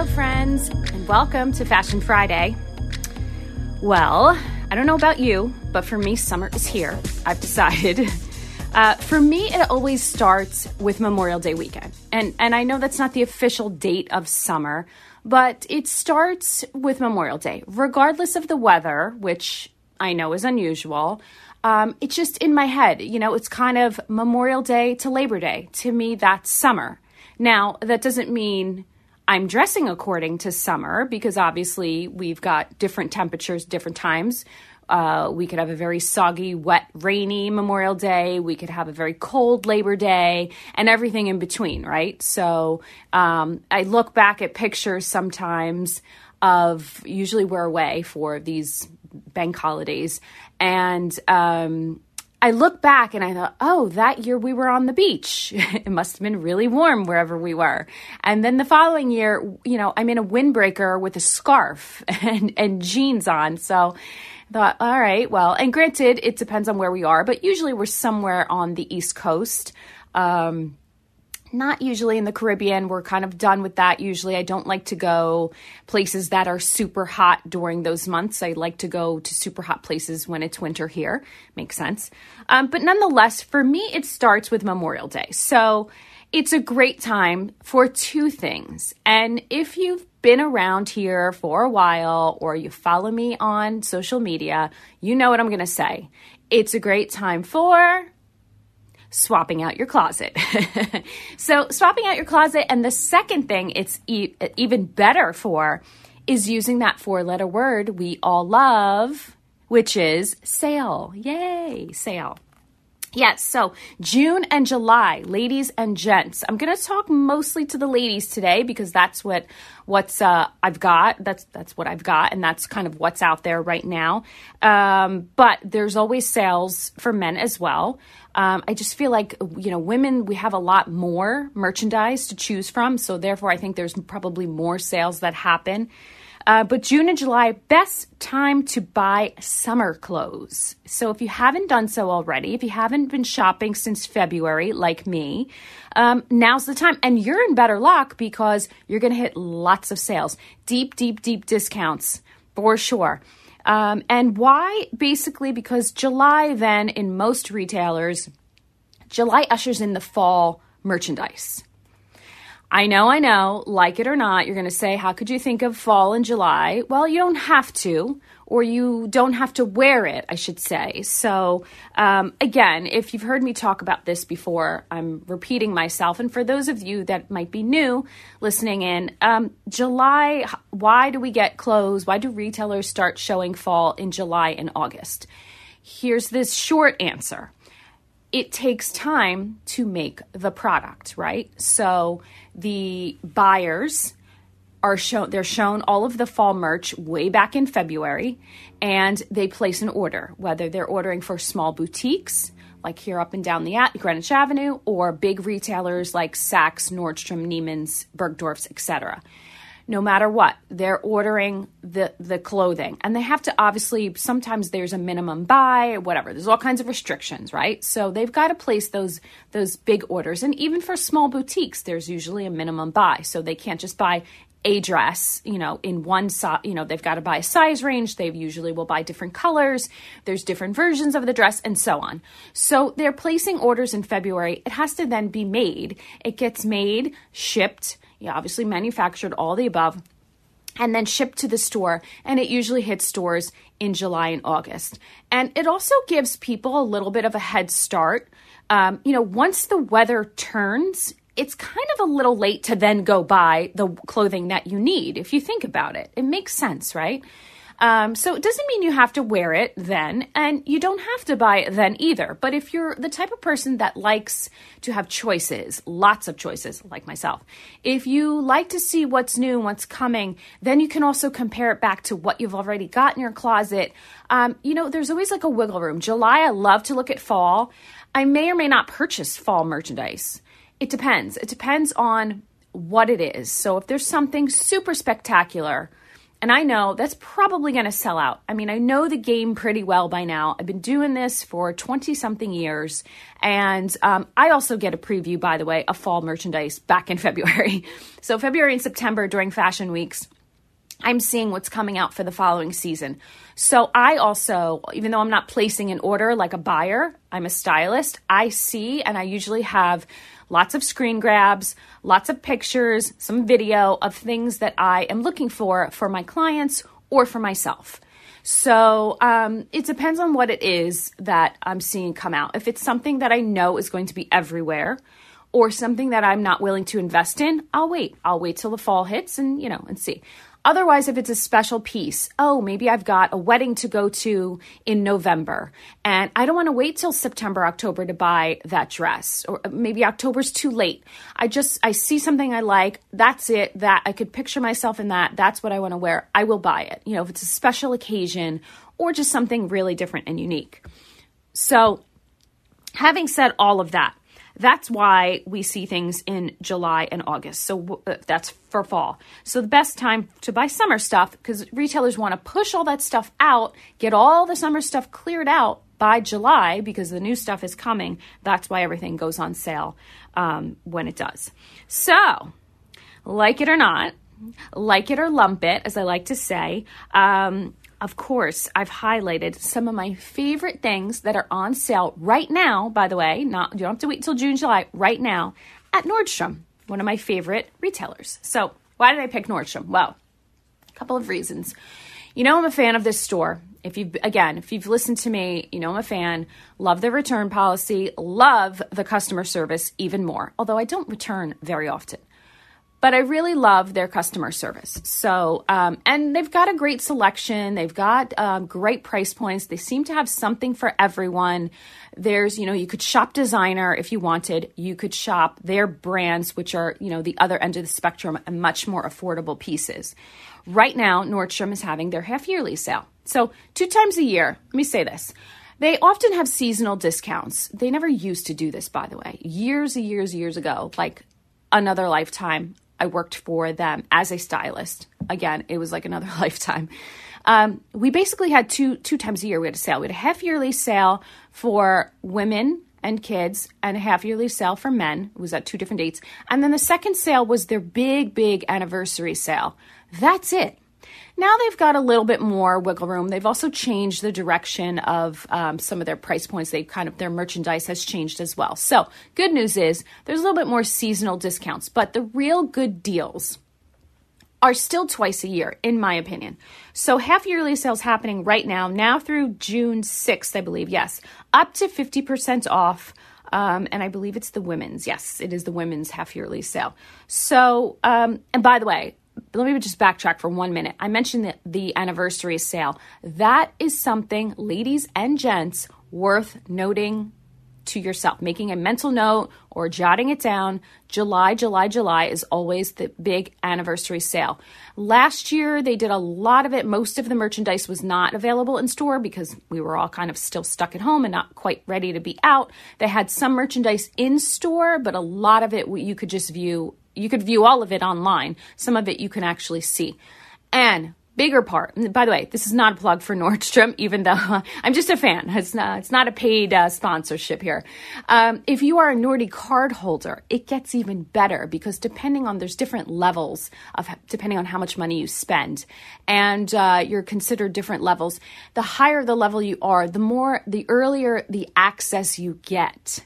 Hello, friends, and welcome to Fashion Friday. Well, I don't know about you, but for me, summer is here. I've decided. Uh, for me, it always starts with Memorial Day weekend. And, and I know that's not the official date of summer, but it starts with Memorial Day, regardless of the weather, which I know is unusual. Um, it's just in my head, you know, it's kind of Memorial Day to Labor Day. To me, that's summer. Now, that doesn't mean I'm dressing according to summer because obviously we've got different temperatures, different times. Uh, we could have a very soggy, wet, rainy Memorial Day. We could have a very cold Labor Day and everything in between, right? So um, I look back at pictures sometimes of usually we're away for these bank holidays. And um, I look back and I thought, oh, that year we were on the beach. it must have been really warm wherever we were. And then the following year, you know, I'm in a windbreaker with a scarf and, and jeans on. So I thought, all right, well, and granted, it depends on where we are, but usually we're somewhere on the East Coast. Um, not usually in the Caribbean. We're kind of done with that usually. I don't like to go places that are super hot during those months. I like to go to super hot places when it's winter here. Makes sense. Um, but nonetheless, for me, it starts with Memorial Day. So it's a great time for two things. And if you've been around here for a while or you follow me on social media, you know what I'm going to say. It's a great time for swapping out your closet. so, swapping out your closet. And the second thing it's e- even better for is using that four letter word we all love, which is sale. Yay, sale. Yes, so June and July, ladies and gents. I'm going to talk mostly to the ladies today because that's what what's uh, I've got. That's that's what I've got, and that's kind of what's out there right now. Um, but there's always sales for men as well. Um, I just feel like you know women we have a lot more merchandise to choose from, so therefore I think there's probably more sales that happen. Uh, but June and July, best time to buy summer clothes. So if you haven't done so already, if you haven't been shopping since February, like me, um, now's the time. And you're in better luck because you're going to hit lots of sales, deep, deep, deep discounts for sure. Um, and why? Basically, because July, then, in most retailers, July ushers in the fall merchandise. I know, I know, like it or not, you're going to say, How could you think of fall in July? Well, you don't have to, or you don't have to wear it, I should say. So, um, again, if you've heard me talk about this before, I'm repeating myself. And for those of you that might be new listening in, um, July, why do we get clothes? Why do retailers start showing fall in July and August? Here's this short answer it takes time to make the product, right? So the buyers are shown they're shown all of the fall merch way back in February and they place an order whether they're ordering for small boutiques like here up and down the at Greenwich Avenue or big retailers like Saks, Nordstrom, Neiman's, Bergdorf's, etc no matter what they're ordering the the clothing. And they have to obviously sometimes there's a minimum buy whatever. There's all kinds of restrictions right? So they've got to place those those big orders. And even for small boutiques there's usually a minimum buy. So they can't just buy a dress, you know, in one size, you know, they've got to buy a size range. They usually will buy different colors. There's different versions of the dress and so on. So they're placing orders in February. It has to then be made. It gets made, shipped, obviously manufactured, all the above, and then shipped to the store. And it usually hits stores in July and August. And it also gives people a little bit of a head start. Um, you know, once the weather turns, it's kind of a little late to then go buy the clothing that you need if you think about it. It makes sense, right? Um, so it doesn't mean you have to wear it then, and you don't have to buy it then either. But if you're the type of person that likes to have choices, lots of choices, like myself, if you like to see what's new, what's coming, then you can also compare it back to what you've already got in your closet. Um, you know, there's always like a wiggle room. July, I love to look at fall. I may or may not purchase fall merchandise. It depends. It depends on what it is. So if there's something super spectacular, And I know that's probably going to sell out. I mean, I know the game pretty well by now. I've been doing this for 20 something years. And um, I also get a preview, by the way, of fall merchandise back in February. So, February and September during fashion weeks, I'm seeing what's coming out for the following season. So I also, even though I'm not placing an order like a buyer, I'm a stylist. I see and I usually have lots of screen grabs, lots of pictures, some video of things that I am looking for for my clients or for myself. So um, it depends on what it is that I'm seeing come out. If it's something that I know is going to be everywhere, or something that I'm not willing to invest in, I'll wait. I'll wait till the fall hits and you know and see. Otherwise, if it's a special piece, oh, maybe I've got a wedding to go to in November and I don't want to wait till September, October to buy that dress or uh, maybe October's too late. I just, I see something I like. That's it. That I could picture myself in that. That's what I want to wear. I will buy it. You know, if it's a special occasion or just something really different and unique. So having said all of that, that's why we see things in July and August. So uh, that's for fall. So the best time to buy summer stuff because retailers want to push all that stuff out, get all the summer stuff cleared out by July because the new stuff is coming. That's why everything goes on sale um, when it does. So, like it or not, like it or lump it, as I like to say, um, of course, I've highlighted some of my favorite things that are on sale right now, by the way. Not you don't have to wait until June, July, right now at Nordstrom, one of my favorite retailers. So, why did I pick Nordstrom? Well, a couple of reasons. You know, I'm a fan of this store. If you've, again, if you've listened to me, you know I'm a fan. Love the return policy, love the customer service even more. Although I don't return very often but I really love their customer service. So, um, and they've got a great selection. They've got um, great price points. They seem to have something for everyone. There's, you know, you could shop designer if you wanted. You could shop their brands, which are, you know, the other end of the spectrum and much more affordable pieces. Right now, Nordstrom is having their half yearly sale. So, two times a year, let me say this. They often have seasonal discounts. They never used to do this, by the way. Years and years, years ago, like another lifetime, I worked for them as a stylist. Again, it was like another lifetime. Um, we basically had two two times a year we had a sale. We had a half yearly sale for women and kids and a half yearly sale for men. It was at two different dates. And then the second sale was their big, big anniversary sale. That's it. Now they've got a little bit more wiggle room. They've also changed the direction of um, some of their price points. They kind of their merchandise has changed as well. So good news is there's a little bit more seasonal discounts, but the real good deals are still twice a year, in my opinion. So half yearly sales happening right now, now through June 6th, I believe. Yes, up to 50% off. Um, and I believe it's the women's. Yes, it is the women's half yearly sale. So, um, and by the way, let me just backtrack for one minute. I mentioned the, the anniversary sale. That is something, ladies and gents, worth noting to yourself, making a mental note or jotting it down. July, July, July is always the big anniversary sale. Last year, they did a lot of it. Most of the merchandise was not available in store because we were all kind of still stuck at home and not quite ready to be out. They had some merchandise in store, but a lot of it you could just view you could view all of it online. Some of it you can actually see. And bigger part. By the way, this is not a plug for Nordstrom, even though I'm just a fan. It's not, it's not a paid uh, sponsorship here. Um, if you are a Nordy card holder, it gets even better because depending on there's different levels of depending on how much money you spend, and uh, you're considered different levels. The higher the level you are, the more the earlier the access you get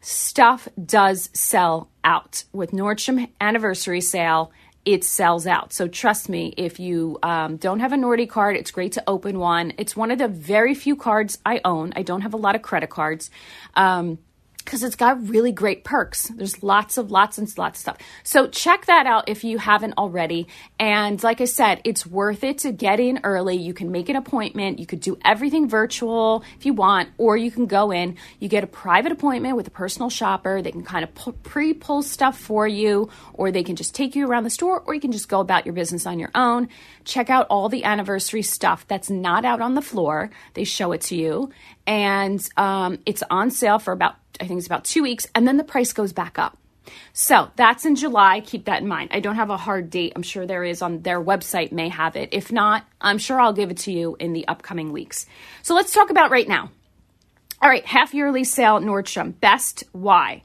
stuff does sell out. With Nordstrom anniversary sale, it sells out. So trust me, if you um, don't have a Nordy card, it's great to open one. It's one of the very few cards I own. I don't have a lot of credit cards. Um, because it's got really great perks. There's lots of lots and lots of stuff. So check that out if you haven't already. And like I said, it's worth it to get in early. You can make an appointment. You could do everything virtual if you want, or you can go in. You get a private appointment with a personal shopper. They can kind of pre-pull stuff for you, or they can just take you around the store, or you can just go about your business on your own. Check out all the anniversary stuff that's not out on the floor. They show it to you, and um, it's on sale for about I think it's about two weeks, and then the price goes back up. So that's in July. Keep that in mind. I don't have a hard date. I'm sure there is on their website, may have it. If not, I'm sure I'll give it to you in the upcoming weeks. So let's talk about right now. All right, half yearly sale Nordstrom. Best why?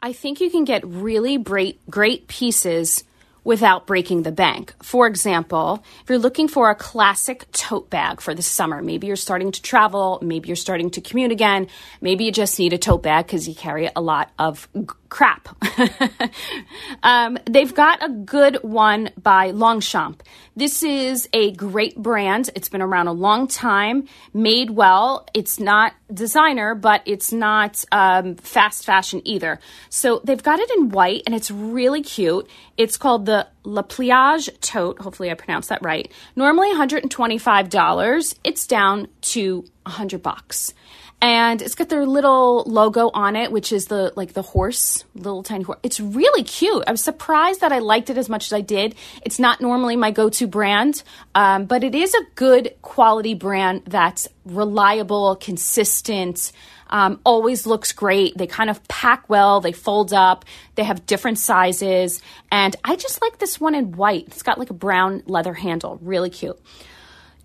I think you can get really great, great pieces without breaking the bank. For example, if you're looking for a classic tote bag for the summer, maybe you're starting to travel, maybe you're starting to commute again, maybe you just need a tote bag because you carry a lot of crap. um, they've got a good one by Longchamp. This is a great brand. It's been around a long time, made well. It's not designer, but it's not um, fast fashion either. So they've got it in white and it's really cute. It's called the La Pliage tote. Hopefully, I pronounced that right. Normally $125. It's down to 100 bucks and it's got their little logo on it which is the like the horse little tiny horse it's really cute. I was surprised that i liked it as much as i did. It's not normally my go-to brand um, but it is a good quality brand that's reliable consistent um, always looks great. They kind of pack well they fold up they have different sizes and i just like this one in white. It's got like a brown leather handle. Really cute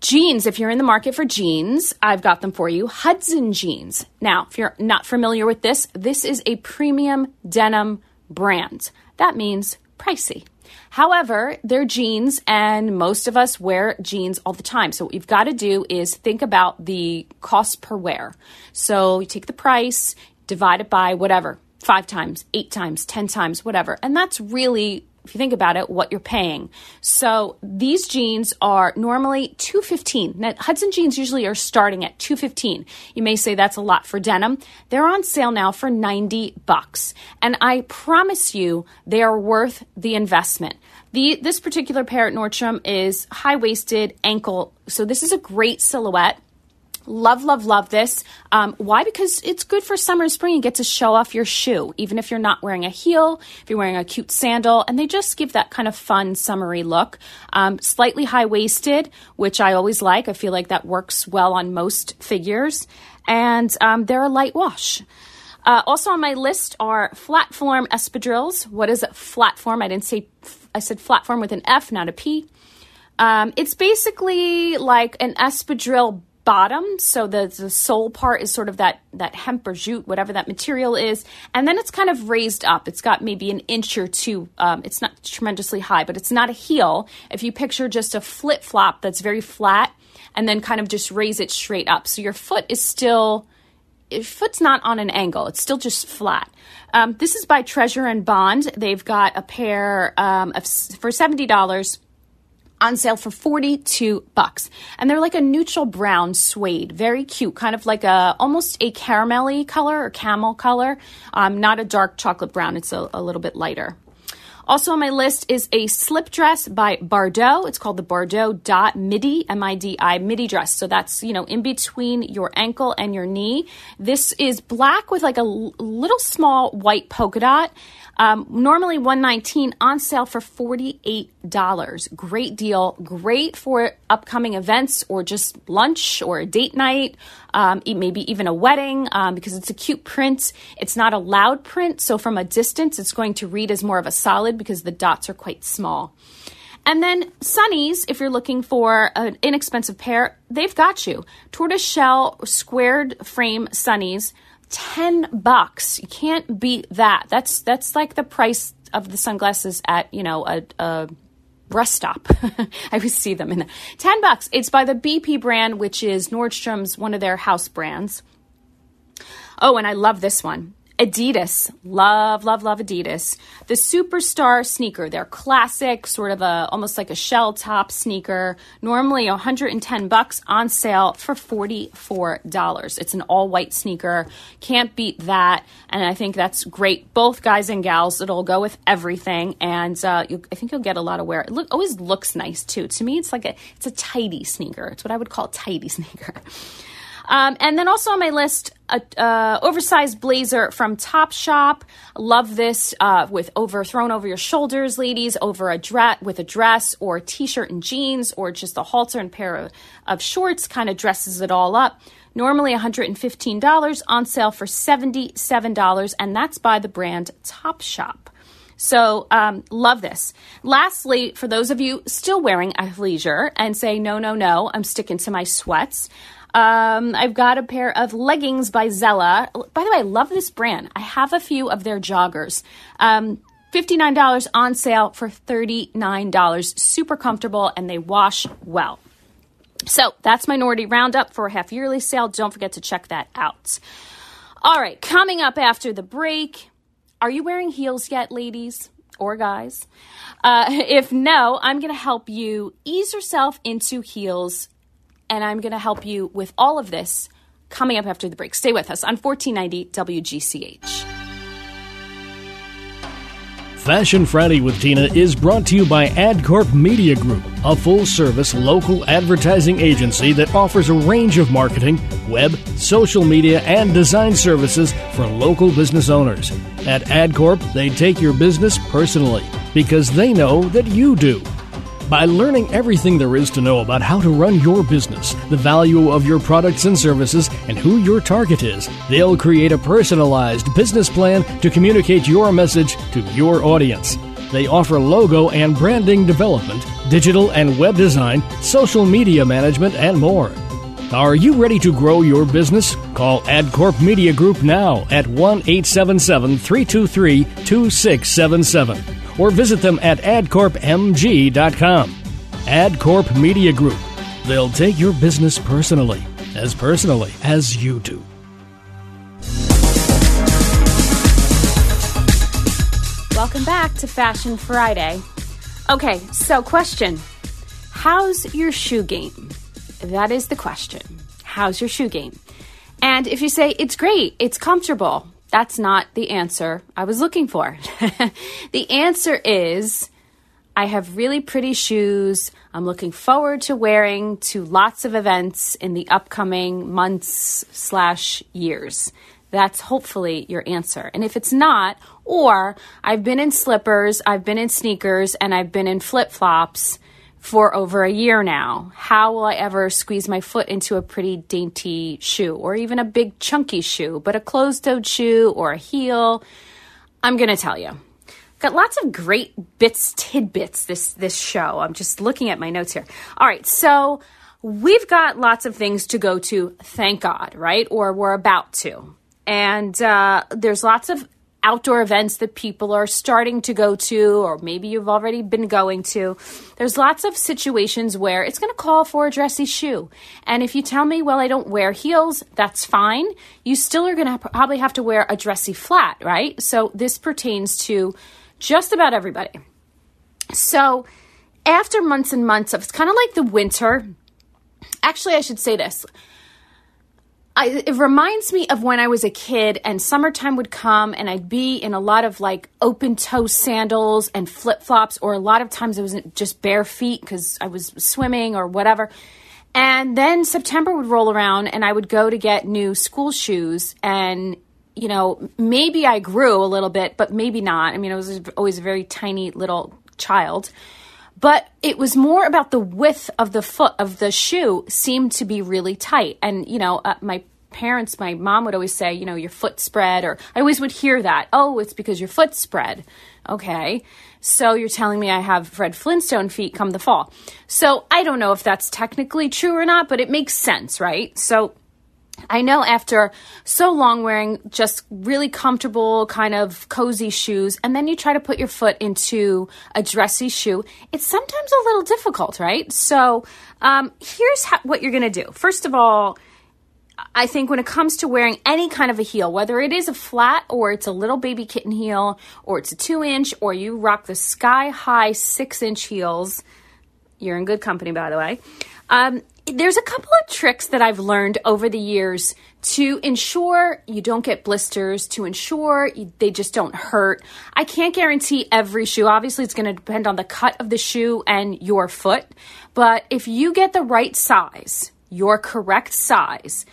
Jeans, if you're in the market for jeans, I've got them for you. Hudson Jeans. Now, if you're not familiar with this, this is a premium denim brand. That means pricey. However, they're jeans, and most of us wear jeans all the time. So, what you've got to do is think about the cost per wear. So, you take the price, divide it by whatever, five times, eight times, 10 times, whatever. And that's really if you think about it, what you're paying. So these jeans are normally 215. Now, Hudson jeans usually are starting at 215. You may say that's a lot for denim. They're on sale now for 90 bucks. And I promise you they are worth the investment. The this particular pair at Nordstrom is high-waisted ankle. So this is a great silhouette. Love, love, love this. Um, why? Because it's good for summer and spring. You get to show off your shoe, even if you're not wearing a heel, if you're wearing a cute sandal, and they just give that kind of fun, summery look. Um, slightly high waisted, which I always like. I feel like that works well on most figures. And um, they're a light wash. Uh, also on my list are flat form espadrilles. What is a flat form? I didn't say, I said flat form with an F, not a P. Um, it's basically like an espadrille bottom. So the, the sole part is sort of that that hemp or jute whatever that material is. And then it's kind of raised up. It's got maybe an inch or two. Um, it's not tremendously high but it's not a heel. If you picture just a flip flop that's very flat and then kind of just raise it straight up. So your foot is still your foot's not on an angle. It's still just flat. Um, this is by Treasure and Bond. They've got a pair um, of for $70 on sale for 42 bucks. And they're like a neutral brown suede, very cute, kind of like a almost a caramelly color or camel color, um, not a dark chocolate brown. It's a, a little bit lighter. Also on my list is a slip dress by Bardot. It's called the Bardot Dot Midi, M-I-D-I, midi dress. So that's, you know, in between your ankle and your knee. This is black with like a little small white polka dot. Um, normally 119 on sale for $48. Great deal. Great for upcoming events or just lunch or a date night, um, maybe even a wedding um, because it's a cute print. It's not a loud print, so from a distance, it's going to read as more of a solid because the dots are quite small. And then Sunnies, if you're looking for an inexpensive pair, they've got you. Tortoise shell squared frame Sunnies 10 bucks. You can't beat that. That's that's like the price of the sunglasses at, you know, a, a rest stop. I always see them in the 10 bucks. It's by the BP brand, which is Nordstrom's one of their house brands. Oh, and I love this one. Adidas. Love, love, love Adidas. The Superstar sneaker. They're classic, sort of a almost like a shell top sneaker. Normally 110 bucks on sale for $44. It's an all white sneaker. Can't beat that. And I think that's great. Both guys and gals. It'll go with everything. And uh, you, I think you'll get a lot of wear. It look, always looks nice too. To me, it's like a it's a tidy sneaker. It's what I would call tidy sneaker. Um, and then also on my list, a uh, oversized blazer from Topshop. Love this uh, with over thrown over your shoulders, ladies, over a dress with a dress or t-shirt and jeans, or just a halter and pair of, of shorts. Kind of dresses it all up. Normally $115 on sale for $77, and that's by the brand Topshop. So, um, love this. Lastly, for those of you still wearing athleisure and say, no, no, no, I'm sticking to my sweats. Um, I've got a pair of leggings by Zella. By the way, I love this brand. I have a few of their joggers. Um, $59 on sale for $39. Super comfortable and they wash well. So that's my Nordy Roundup for a half yearly sale. Don't forget to check that out. All right, coming up after the break, are you wearing heels yet, ladies or guys? Uh, if no, I'm going to help you ease yourself into heels, and I'm going to help you with all of this coming up after the break. Stay with us on 1490 WGCH. Fashion Friday with Tina is brought to you by AdCorp Media Group, a full service local advertising agency that offers a range of marketing, web, social media, and design services for local business owners. At AdCorp, they take your business personally because they know that you do. By learning everything there is to know about how to run your business, the value of your products and services, and who your target is, they'll create a personalized business plan to communicate your message to your audience. They offer logo and branding development, digital and web design, social media management, and more. Are you ready to grow your business? Call AdCorp Media Group now at 1 877 323 2677 or visit them at adcorpmg.com. AdCorp Media Group. They'll take your business personally, as personally as you do. Welcome back to Fashion Friday. Okay, so question How's your shoe game? That is the question. How's your shoe game? And if you say it's great, it's comfortable, that's not the answer I was looking for. the answer is I have really pretty shoes. I'm looking forward to wearing to lots of events in the upcoming months slash years. That's hopefully your answer. And if it's not, or I've been in slippers, I've been in sneakers, and I've been in flip flops for over a year now. How will I ever squeeze my foot into a pretty dainty shoe or even a big chunky shoe, but a closed toed shoe or a heel? I'm going to tell you. Got lots of great bits, tidbits this this show. I'm just looking at my notes here. All right, so we've got lots of things to go to, thank God, right? Or we're about to. And uh, there's lots of outdoor events that people are starting to go to, or maybe you've already been going to. There's lots of situations where it's going to call for a dressy shoe. And if you tell me, well, I don't wear heels, that's fine. You still are going to probably have to wear a dressy flat, right? So this pertains to just about everybody. So after months and months of it's kind of like the winter. Actually, I should say this I, it reminds me of when I was a kid and summertime would come and I'd be in a lot of like open toe sandals and flip flops, or a lot of times it was just bare feet because I was swimming or whatever. And then September would roll around and I would go to get new school shoes and you know, maybe I grew a little bit, but maybe not. I mean, I was always a very tiny little child but it was more about the width of the foot of the shoe seemed to be really tight. And you know uh, my parents my mom would always say you know your foot spread or i always would hear that oh it's because your foot spread. Okay. So you're telling me i have fred flintstone feet come the fall. So i don't know if that's technically true or not but it makes sense right? So I know after so long wearing just really comfortable, kind of cozy shoes, and then you try to put your foot into a dressy shoe, it's sometimes a little difficult, right? So, um, here's how, what you're going to do. First of all, I think when it comes to wearing any kind of a heel, whether it is a flat or it's a little baby kitten heel or it's a two inch or you rock the sky high six inch heels, you're in good company, by the way. Um, there's a couple of tricks that I've learned over the years to ensure you don't get blisters, to ensure you, they just don't hurt. I can't guarantee every shoe. Obviously, it's going to depend on the cut of the shoe and your foot. But if you get the right size, your correct size,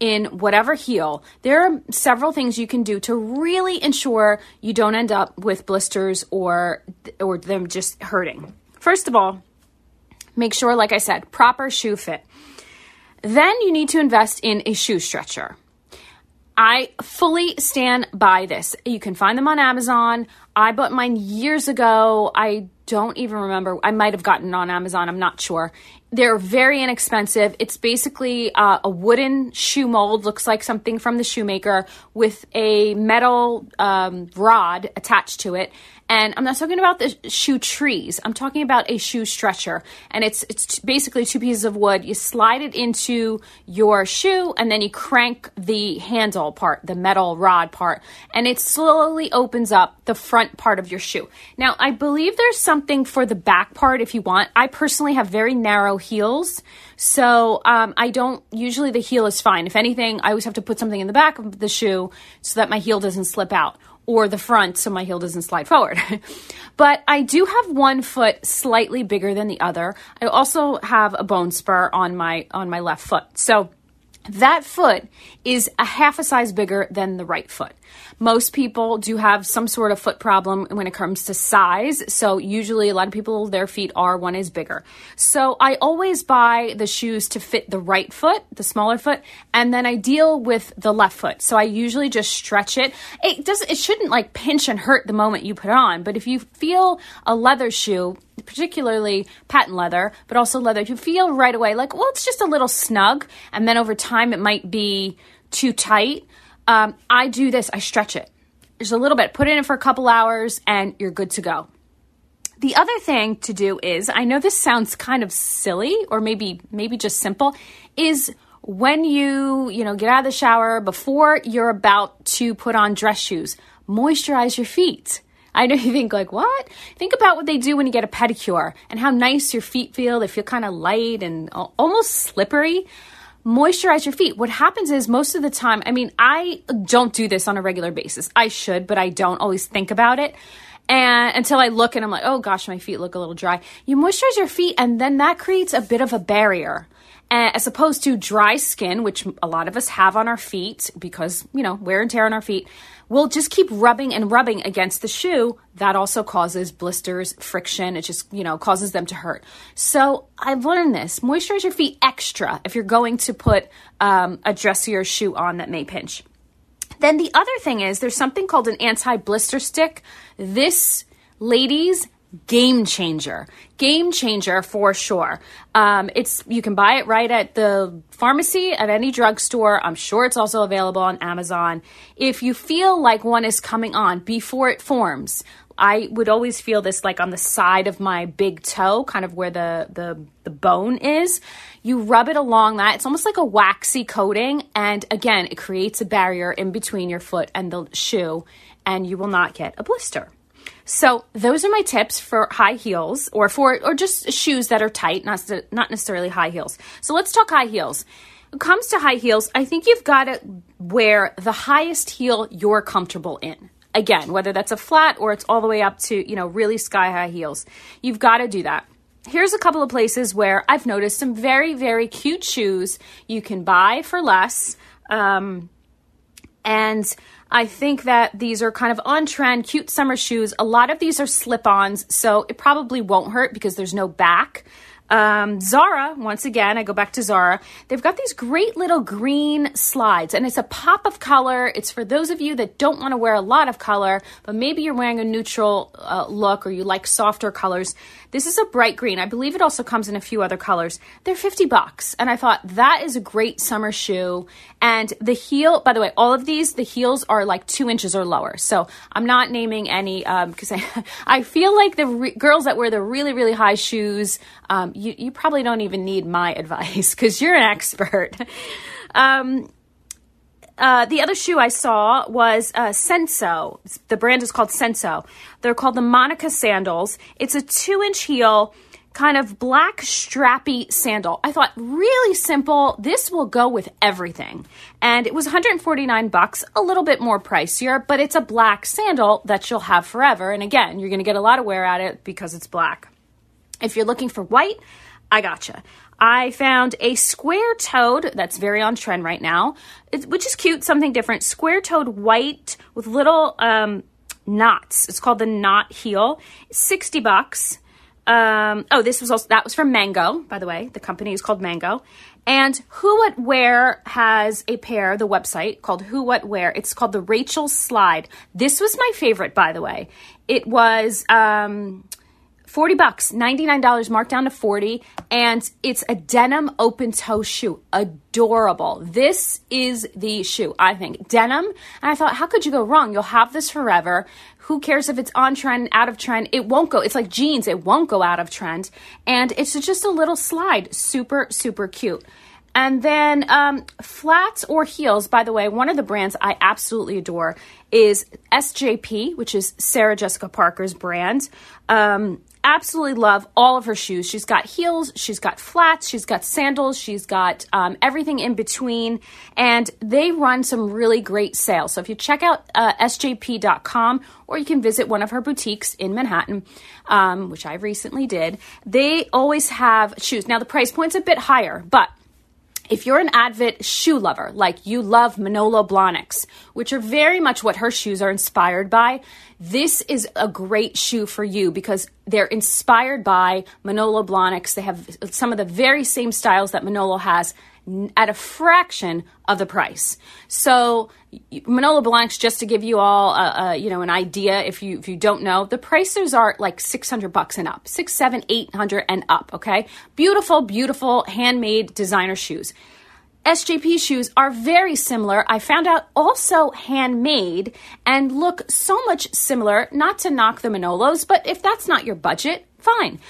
in whatever heel, there are several things you can do to really ensure you don't end up with blisters or or them just hurting. First of all, make sure like I said, proper shoe fit. Then you need to invest in a shoe stretcher. I fully stand by this. You can find them on Amazon. I bought mine years ago. I don't even remember. I might have gotten on Amazon. I'm not sure. They're very inexpensive. It's basically uh, a wooden shoe mold, looks like something from the shoemaker, with a metal um, rod attached to it. And I'm not talking about the shoe trees. I'm talking about a shoe stretcher. And it's it's basically two pieces of wood. You slide it into your shoe and then you crank the handle part, the metal rod part, and it slowly opens up the front part of your shoe. Now, I believe there's something for the back part if you want. I personally have very narrow heels. So um, I don't usually the heel is fine. If anything, I always have to put something in the back of the shoe so that my heel doesn't slip out or the front so my heel doesn't slide forward. but I do have one foot slightly bigger than the other. I also have a bone spur on my on my left foot. So that foot is a half a size bigger than the right foot. Most people do have some sort of foot problem when it comes to size. So usually a lot of people, their feet are one is bigger. So I always buy the shoes to fit the right foot, the smaller foot, and then I deal with the left foot. So I usually just stretch it. It doesn't. it shouldn't like pinch and hurt the moment you put on, but if you feel a leather shoe, particularly patent leather, but also leather, you feel right away like, well, it's just a little snug. And then over time, it might be too tight. Um, I do this, I stretch it just a little bit, put it in for a couple hours, and you're good to go. The other thing to do is, I know this sounds kind of silly or maybe maybe just simple, is when you, you know, get out of the shower before you're about to put on dress shoes, moisturize your feet. I know you think like, what? Think about what they do when you get a pedicure and how nice your feet feel. They feel kind of light and almost slippery. Moisturize your feet. What happens is most of the time, I mean, I don't do this on a regular basis. I should, but I don't always think about it. And until I look and I'm like, oh gosh, my feet look a little dry. You moisturize your feet and then that creates a bit of a barrier as opposed to dry skin, which a lot of us have on our feet because, you know, wear and tear on our feet we'll just keep rubbing and rubbing against the shoe. That also causes blisters, friction. It just, you know, causes them to hurt. So I've learned this. Moisturize your feet extra if you're going to put um, a dressier shoe on that may pinch. Then the other thing is there's something called an anti blister stick. This, ladies, game changer. Game changer for sure. Um, it's you can buy it right at the pharmacy at any drugstore. I'm sure it's also available on amazon. If you feel like one is coming on before it forms i would always feel this like on the side of my big toe kind of where the the, the bone is. You rub it along that. It's almost like a waxy coating. And again it creates a barrier in between your foot and the shoe and you will not get a blister so those are my tips for high heels or for or just shoes that are tight, not not necessarily high heels. So let's talk high heels. When it comes to high heels, I think you've got to wear the highest heel you're comfortable in. Again, whether that's a flat or it's all the way up to, you know, really sky high heels. You've got to do that. Here's a couple of places where I've noticed some very, very cute shoes you can buy for less. Um, and I think that these are kind of on trend, cute summer shoes. A lot of these are slip ons, so it probably won't hurt because there's no back. Um, Zara, once again, I go back to Zara. They've got these great little green slides, and it's a pop of color. It's for those of you that don't want to wear a lot of color, but maybe you're wearing a neutral uh, look or you like softer colors. This is a bright green. I believe it also comes in a few other colors. They're 50 bucks. And I thought that is a great summer shoe. And the heel, by the way, all of these, the heels are like two inches or lower. So I'm not naming any because um, I, I feel like the re- girls that wear the really, really high shoes, um, you, you probably don't even need my advice because you're an expert. Um, uh, the other shoe I saw was uh, Senso. The brand is called Senso. They're called the Monica sandals. It's a two inch heel, kind of black strappy sandal. I thought really simple. This will go with everything. And it was 149 bucks, a little bit more pricier, but it's a black sandal that you'll have forever. And again, you're going to get a lot of wear at it because it's black. If you're looking for white, I gotcha. I found a square toed that's very on trend right now, which is cute, something different. Square toed white with little um, knots. It's called the knot heel. 60 bucks. Um, oh, this was also that was from Mango, by the way. The company is called Mango. And Who What Wear has a pair, the website called Who What Wear. It's called the Rachel Slide. This was my favorite, by the way. It was um, 40 bucks, $99 marked down to 40 and it's a denim open toe shoe. Adorable. This is the shoe, I think. Denim. And I thought, how could you go wrong? You'll have this forever. Who cares if it's on trend, out of trend? It won't go. It's like jeans. It won't go out of trend. And it's just a little slide. Super, super cute. And then um, flats or heels, by the way, one of the brands I absolutely adore is SJP, which is Sarah Jessica Parker's brand. Um, absolutely love all of her shoes. She's got heels, she's got flats, she's got sandals, she's got um, everything in between, and they run some really great sales. So if you check out uh, sjp.com or you can visit one of her boutiques in Manhattan, um, which I recently did, they always have shoes. Now the price point's a bit higher, but if you're an avid shoe lover, like you love Manolo Blahniks, which are very much what her shoes are inspired by, this is a great shoe for you because they're inspired by Manolo Blahniks. They have some of the very same styles that Manolo has at a fraction of the price. So Manolo Blahniks, just to give you all, a, a, you know, an idea, if you if you don't know, the prices are like six hundred bucks and up, six, seven, eight hundred and up. Okay, beautiful, beautiful handmade designer shoes. SJP shoes are very similar. I found out also handmade and look so much similar. Not to knock the Manolos, but if that's not your budget, fine.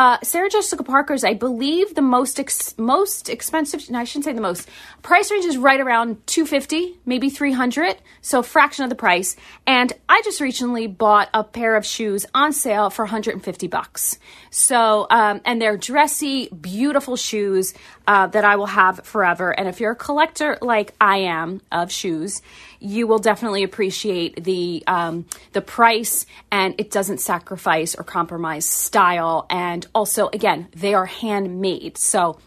Uh, Sarah Jessica Parker's, I believe, the most ex- most expensive. No, I shouldn't say the most. Price range is right around two fifty, maybe three hundred, so fraction of the price. And I just recently bought a pair of shoes on sale for one hundred and fifty bucks. So, um, and they're dressy, beautiful shoes uh, that I will have forever. And if you're a collector like I am of shoes, you will definitely appreciate the um, the price, and it doesn't sacrifice or compromise style. And also, again, they are handmade, so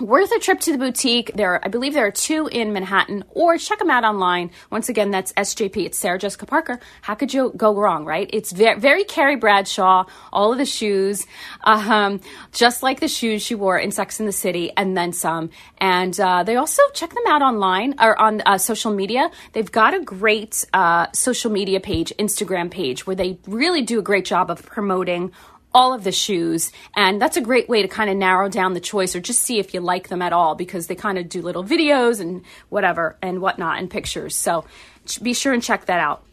worth a trip to the boutique. There, I believe there are two in Manhattan, or check them out online. Once again, that's SJP. It's Sarah Jessica Parker. How could you go wrong, right? It's very, very Carrie Bradshaw. All of the shoes, um, just like the shoes she wore in Sex in the City, and then some. And uh, they also check them out online or on uh, social media. They've got a great uh, social media page, Instagram page, where they really do a great job of promoting all of the shoes. And that's a great way to kind of narrow down the choice or just see if you like them at all because they kind of do little videos and whatever and whatnot and pictures. So be sure and check that out.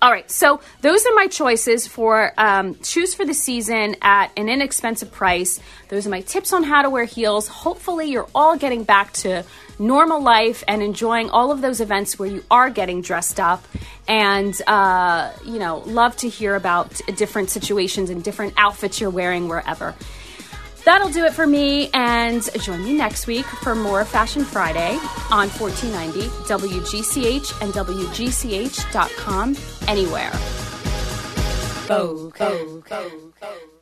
All right, so those are my choices for um, shoes for the season at an inexpensive price. Those are my tips on how to wear heels. Hopefully, you're all getting back to normal life and enjoying all of those events where you are getting dressed up. And, uh, you know, love to hear about different situations and different outfits you're wearing wherever. That'll do it for me, and join me next week for more Fashion Friday on 1490 WGCH and WGCH.com anywhere. Go, go, go, go.